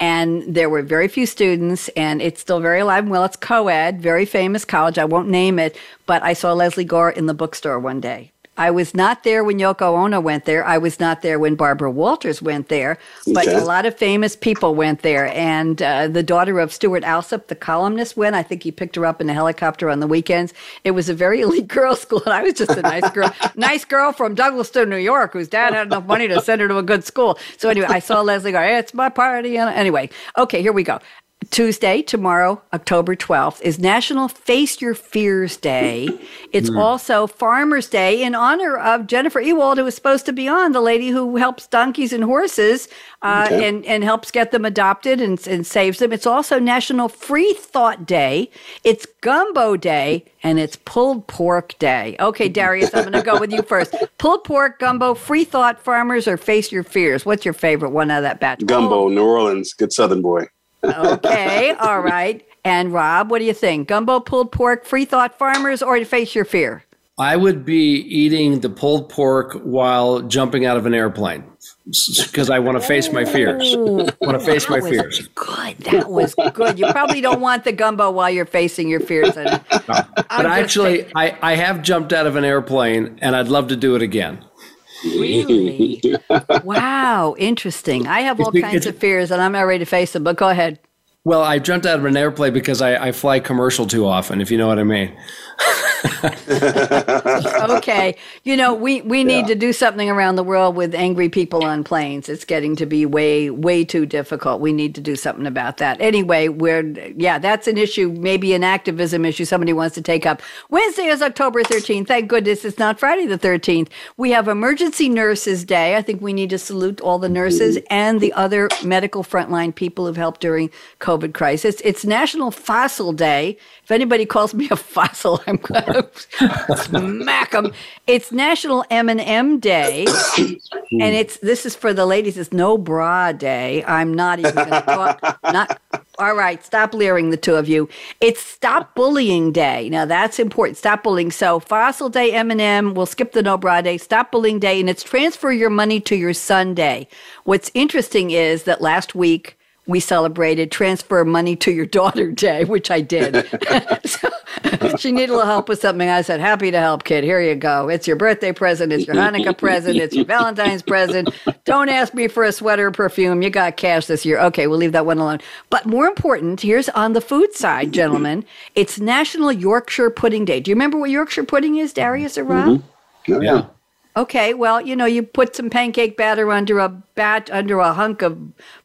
and there were very few students and it's still very alive. And well it's co-ed very famous college. I won't name it but i saw Lesley gore in the bookstore one day I was not there when Yoko Ono went there. I was not there when Barbara Walters went there, but okay. a lot of famous people went there. And uh, the daughter of Stewart Alsop, the columnist, went. I think he picked her up in a helicopter on the weekends. It was a very [laughs] elite girls' school, and I was just a nice girl, [laughs] nice girl from Douglaston, New York, whose dad had enough money to send her to a good school. So anyway, I saw Leslie go, hey, "It's my party." And anyway, okay, here we go. Tuesday, tomorrow, October 12th, is National Face Your Fears Day. [laughs] It's mm. also Farmer's Day in honor of Jennifer Ewald, who was supposed to be on, the lady who helps donkeys and horses uh, okay. and, and helps get them adopted and, and saves them. It's also National Free Thought Day. It's Gumbo Day, and it's Pulled Pork Day. Okay, Darius, I'm going to go with you first. [laughs] Pulled pork, gumbo, free thought, farmers, or face your fears. What's your favorite one out of that batch? Gumbo, oh. New Orleans, good Southern boy okay, all right. And Rob, what do you think? Gumbo, pulled pork, free thought farmers, or to face your fear? I would be eating the pulled pork while jumping out of an airplane because I want to face my fears. want to face that my was fears. Good. That was good. You probably don't want the gumbo while you're facing your fears. And But actually, I, I have jumped out of an airplane and I'd love to do it again. Really, wow, interesting. I have all kinds it's- of fears, and I'm not ready to face them. But go ahead. Well, I jumped out of an airplane because I, I fly commercial too often, if you know what I mean. [laughs] okay. You know, we, we need to do something around the world with angry people on planes. It's getting to be way, way too difficult. We need to do something about that. Anyway, we're, yeah, that's an issue, maybe an activism issue somebody wants to take up. Wednesday is October 13th. Thank goodness it's not Friday the 13th. We have Emergency Nurses Day. I think we need to salute all the nurses mm-hmm. and the other medical frontline people who've helped during COVID crisis. It's National Fossil Day. If anybody calls me a fossil, Smack them. It's National M&M Day, and it's this is for the ladies. It's No Bra Day. I'm not even going to talk. Not all right. Stop leering, the two of you. It's Stop Bullying Day. Now that's important. Stop bullying. So Fossil Day, M&M. We'll skip the No Bra Day. Stop Bullying Day, and it's Transfer Your Money to Your Son Day. What's interesting is that last week we celebrated transfer money to your [laughs] daughter day, which I did. [laughs] so, she needed a little help with something. I said, happy to help, kid. Here you go. It's your birthday present. It's your Hanukkah present. It's your Valentine's present. Don't ask me for a sweater or perfume. You got cash this year. Okay, we'll leave that one alone. But more important, here's on the food side, gentlemen. It's National Yorkshire Pudding Day. Do you remember what Yorkshire pudding is, Darius or Rob? Oh, yeah. Okay, well, you know, you put some pancake batter under a bat under a hunk of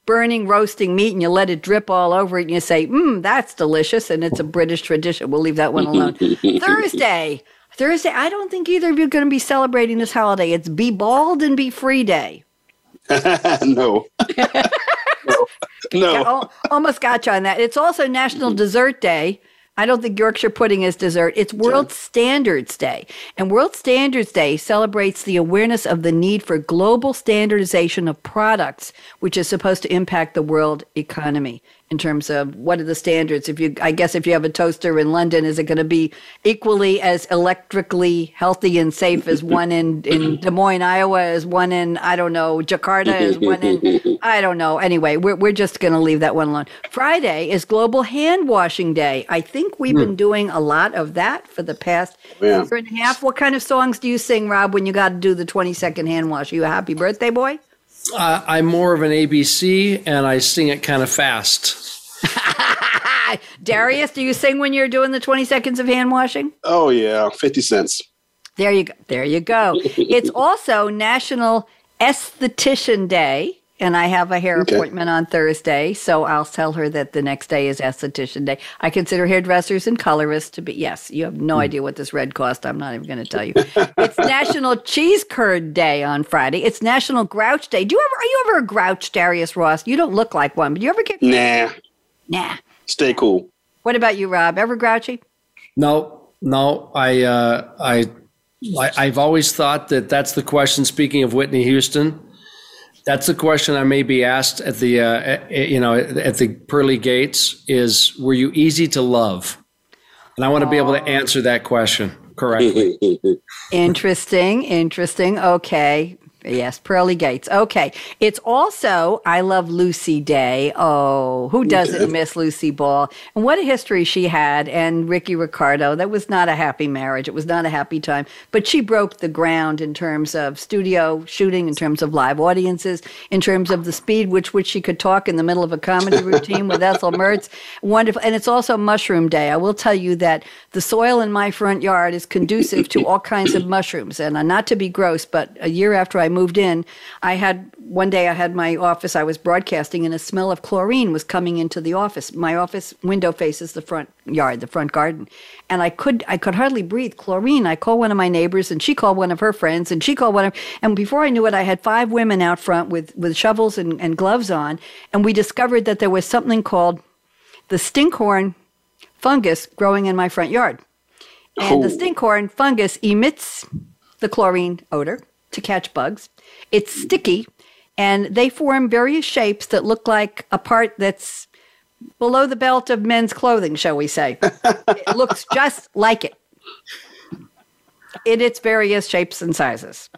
burning roasting meat and you let it drip all over it and you say, "Mmm, that's delicious." And it's a British tradition. We'll leave that one alone. [laughs] Thursday. Thursday, I don't think either of you are going to be celebrating this holiday. It's Be Bald and Be Free Day. [laughs] [laughs] no. no. No. Almost got you on that. It's also National mm-hmm. Dessert Day. I don't think Yorkshire pudding is dessert. It's World Standards Day. And World Standards Day celebrates the awareness of the need for global standardization of products, which is supposed to impact the world economy in terms of what are the standards. If you I guess if you have a toaster in London, is it going to be equally as electrically healthy and safe as one in, in [laughs] Des Moines, Iowa, as one in, I don't know, Jakarta, as one in [laughs] I don't know. Anyway, we're, we're just going to leave that one alone. Friday is Global Hand Washing Day. I think we've been hmm. doing a lot of that for the past Yeah. year and a half. What kind of songs do you sing, Rob, when you got to do the 20 second hand wash? Are you a happy birthday boy? Uh, I'm more of an ABC and I sing it kind of fast. [laughs] Darius, do you sing when you're doing the 20 seconds of hand washing? Oh, yeah. 50 cents. There you go. There you go. [laughs] it's also National Esthetician Day. And I have a hair Okay. appointment on Thursday, so I'll tell her that the next day is esthetician day. I consider hairdressers and colorists to be yes. You have no idea what this red cost. I'm not even going to tell you. it's [laughs] National Cheese Curd Day on Friday. It's National Grouch Day. Do you ever are you ever a grouch, Darius Ross? You don't look like one, but you ever get Nah. nah? Stay cool. What about you, Rob? Ever grouchy? No, no, I, uh, I, I, I've always thought that that's the question. Speaking of Whitney Houston, that's the question I may be asked at the, uh, at- you know, at the pearly gates. Is were you easy to love? And I want to be able to answer that question correctly. [laughs] Interesting, interesting. Okay. Yes, Pearly Gates. Okay. It's also I Love Lucy Day. Oh, who doesn't miss Lucy Ball? And what a history she had. And Ricky Ricardo. That was not a happy marriage. It was not a happy time. But she broke the ground in terms of studio shooting, in terms of live audiences, in terms of the speed which which she could talk in the middle of a comedy routine with Ethel [laughs] Mertz. Wonderful. And it's also Mushroom Day. I will tell you that the soil in my front yard is conducive to all kinds of mushrooms. And not to be gross, but a year after I moved in, I had one day I had my office, I was broadcasting, and a smell of chlorine was coming into the office. My office window faces the front yard, the front garden. And I could I could hardly breathe. Chlorine. I called one of my neighbors and she called one of her friends and she called one of and before I knew it, I had five women out front with, with shovels and, and gloves on, and we discovered that there was something called the stinkhorn fungus growing in my front yard. And the Oh. stinkhorn fungus emits the chlorine odor to catch bugs. It's sticky, and they form various shapes that look like a part that's below the belt of men's clothing, shall we say. it looks just like it. in its various shapes and sizes.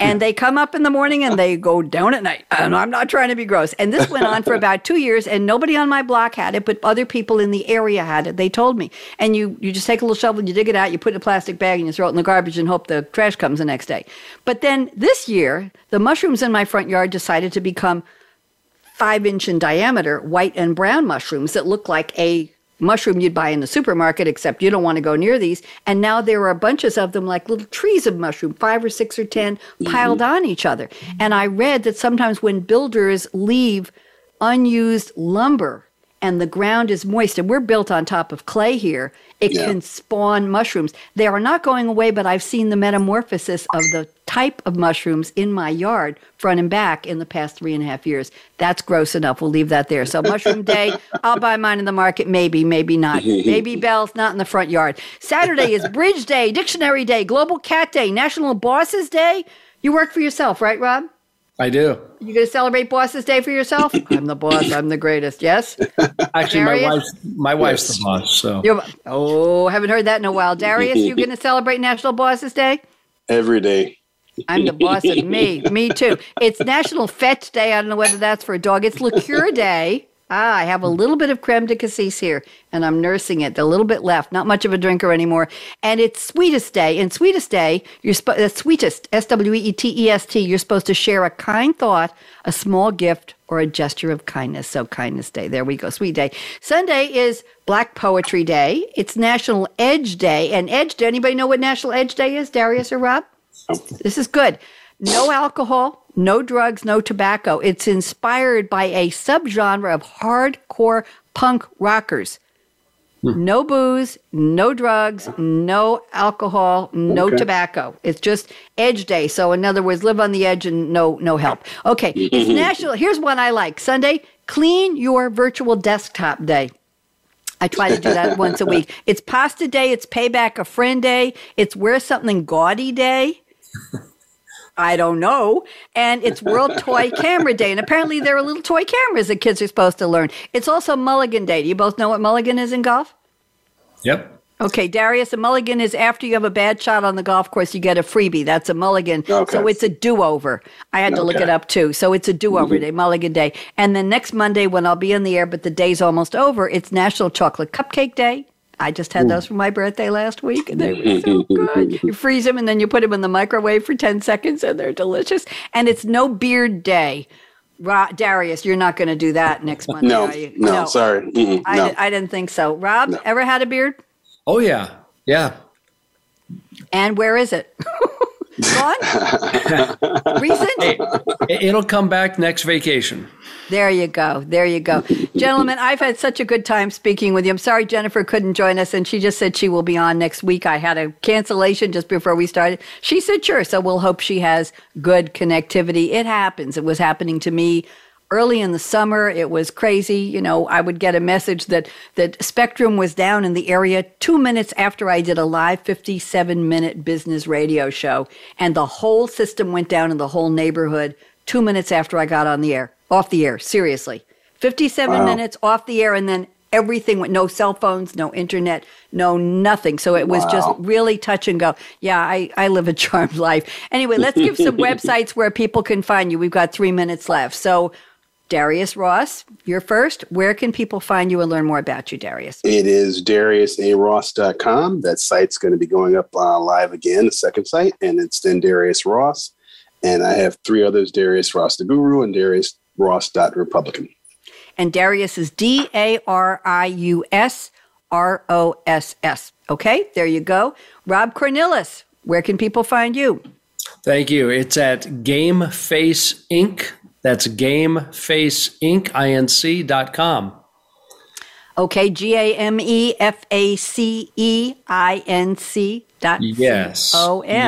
And they come up in the morning and they go down at night. And I'm not trying to be gross. And this went on for about two years, and nobody on my block had it, but other people in the area had it. They told me. And you you just take a little shovel and you dig it out, you put it in a plastic bag, and you throw it in the garbage and hope the trash comes the next day. But then this year, the mushrooms in my front yard decided to become five inch in diameter white and brown mushrooms that look like a mushroom you'd buy in the supermarket, except you don't want to go near these. And now there are bunches of them, like little trees of mushroom, five or six or 10 mm-hmm. piled on each other. And I read that sometimes when builders leave unused lumber and the ground is moist, and we're built on top of clay here, it Yeah. can spawn mushrooms. They are not going away, but I've seen the metamorphosis of the type of mushrooms in my yard, front and back, in the past three and a half years. That's gross enough. We'll leave that there. So, mushroom [laughs] day, I'll buy mine in the market, maybe, maybe not. [laughs] maybe bells, not in the front yard. Saturday is Bridge Day, Dictionary Day, Global Cat Day, National Bosses Day. You work for yourself, right, Rob? I do. You going to celebrate Bosses Day for yourself? [laughs] I'm the boss. I'm the greatest. Yes. Actually, my wife's my wife's Yes. the boss. So You're, oh, haven't heard that in a while. Darius, you going to celebrate National Bosses Day? Every day. I'm the boss of me. [laughs] Me too. It's National Fetch Day. I don't know whether that's for a dog. It's Liqueur Day. Ah, I have a little bit of creme de cassis here, and I'm nursing it. A little bit left. Not much of a drinker anymore. And it's Sweetest Day. And Sweetest Day, you're sp- uh, sweetest S W E T E S T. You're supposed to share a kind thought, a small gift, or a gesture of kindness. So Kindness Day. There we go. Sweet Day. Sunday is Black Poetry Day. It's National Edge Day. And Edge Day. Anybody know what National Edge Day is? Darius or Rob? This is good. No alcohol, no drugs, no tobacco. It's inspired by a subgenre of hardcore punk rockers. Hmm. No booze, no drugs, no alcohol, no Okay. tobacco. It's just edge day. So in other words, live on the edge and no no help. Okay, [laughs] it's national. Here's one I like. Sunday, clean your virtual desktop day. I try to do that [laughs] once a week. It's pasta day, it's payback a friend day, it's wear something gaudy day. I don't know. And it's World [laughs] Toy Camera Day. And apparently there are little toy cameras that kids are supposed to learn. It's also Mulligan Day. Do you both know what Mulligan is in golf? yep. Okay, Darius, a mulligan is after you have a bad shot on the golf course, you get a freebie. That's a mulligan. Okay. So it's a do over. I had to look it up too. So it's a do over mm-hmm. day, mulligan day. And then next Monday, when I'll be in the air, but the day's almost over, it's National Chocolate Cupcake Day. I just had those for my birthday last week, and they were so good. [laughs] You freeze them, and then you put them in the microwave for 10 seconds, and they're delicious. And it's No Beard Day. Ra- Darius, you're not going to do that next Monday, No, are you? no, sorry. Mm-mm, I, no. di- I didn't think so. Rob, No. ever had a beard? Oh yeah. Yeah. And where is it? [laughs] Gone? Recent? It- It'll come back next vacation. There you go. There you go. Gentlemen, I've had such a good time speaking with you. I'm sorry Jennifer couldn't join us, and she just said she will be on next week. I had a cancellation just before we started. She said sure, so we'll hope she has good connectivity. It happens. It was happening to me early in the summer. It was crazy. You know, I would get a message that that Spectrum was down in the area two minutes after I did a live 57 minute business radio show, and the whole system went down in the whole neighborhood two minutes after I got on the air, off the air. Seriously, 57 Wow. minutes off the air, and then everything went no cell phones, no internet, no nothing. So it was just really touch and go. Yeah, I, I live a charmed life. Anyway, let's give some [laughs] websites where people can find you. We've got three minutes left. So, Darius Ross, you're first. Where can people find you and learn more about you, Darius? It is DariusARoss.com. That site's going to be going up uh, live again, the second site, and it's then Darius Ross. And I have three others Darius Ross the Guru and Darius Ross.Republican. And Darius is D A R I U S R O S S. Okay, there you go. Rob Cornilles, where can people find you? Thank you. It's at Game Face Inc. That's GameFaceInc.com. Okay, G A M E F A C E I N C dot Yes.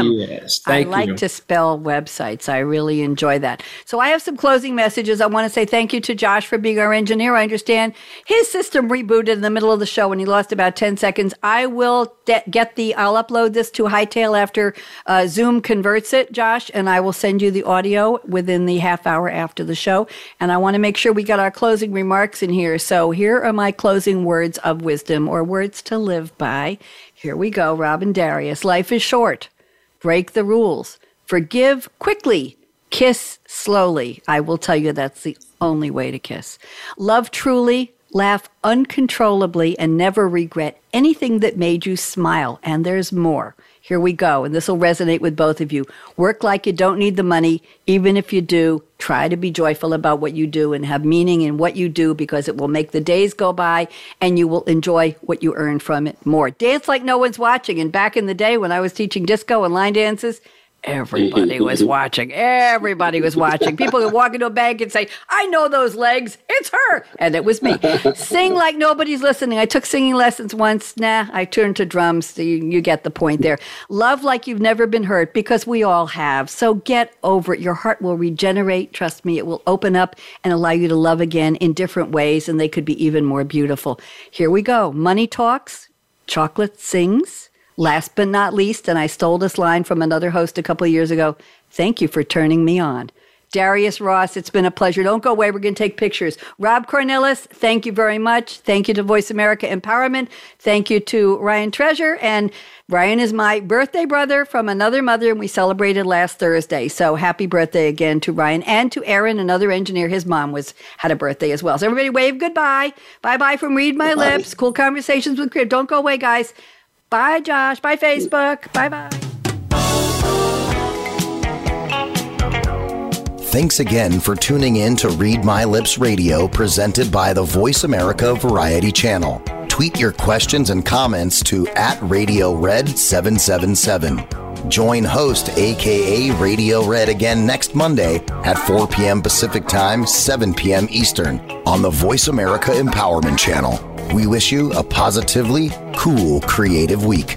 Yes. Thank I like you. to spell websites. I really enjoy that. So I have some closing messages. I want to say thank you to Josh for being our engineer. I understand his system rebooted in the middle of the show and he lost about 10 seconds. I will de- get the, I'll upload this to Hightail after uh, Zoom converts it, Josh, and I will send you the audio within the half hour after the show. And I want to make sure we got our closing remarks in here. So here are my closing words of wisdom or words to live by. Here we go, Robin Darius. Life is short. break the rules, forgive quickly, kiss slowly. I will tell you that's the only way to kiss. Love truly, laugh uncontrollably, and never regret anything that made you smile. And there's more. Here we go. And this will resonate with both of you. Work like you don't need the money. Even if you do, try to be joyful about what you do and have meaning in what you do because it will make the days go by and you will enjoy what you earn from it more. Dance like no one's watching. And back in the day when I was teaching disco and line dances, Everybody was [laughs] watching. Everybody was watching. People could walk into a bank and say, I know those legs. It's her. And it was me. [laughs] Sing like nobody's listening. I took singing lessons once. Nah, I turned to drums. So you, you get the point there. Love like you've never been hurt because we all have. So get over it. Your heart will regenerate. Trust me, it will open up and allow you to love again in different ways, and they could be even more beautiful. Here we go. Money talks, chocolate sings. Last but not least, and I stole this line from another host a couple of years ago thank you for turning me on. Darius Ross, it's been a pleasure. Don't go away. We're going to take pictures. Rob Cornilles, thank you very much. Thank you to Voice America Empowerment. Thank you to Ryan Treasure. And Ryan is my birthday brother from another mother, and we celebrated last Thursday. So happy birthday again to Ryan and to Aaron, another engineer. His mom was had a birthday as well. So everybody wave goodbye. Bye bye from Read My Lips. Cool conversations with Crib. Don't go away, guys. Bye, Josh. Bye, Facebook. Bye bye. Thanks again for tuning in to Read My Lips Radio presented by the Voice America Variety Channel. Tweet your questions and comments to at Radio Red 777. Join host aka Radio Red again next Monday at 4 p.m. Pacific Time, 7 p.m. Eastern on the Voice America Empowerment Channel. We wish you a positively cool creative week.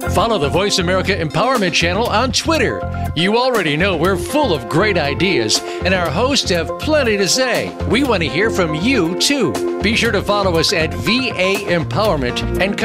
Follow the Voice America Empowerment Channel on Twitter. You already know we're full of great ideas, and our hosts have plenty to say. We want to hear from you, too. Be sure to follow us at VA Empowerment and come.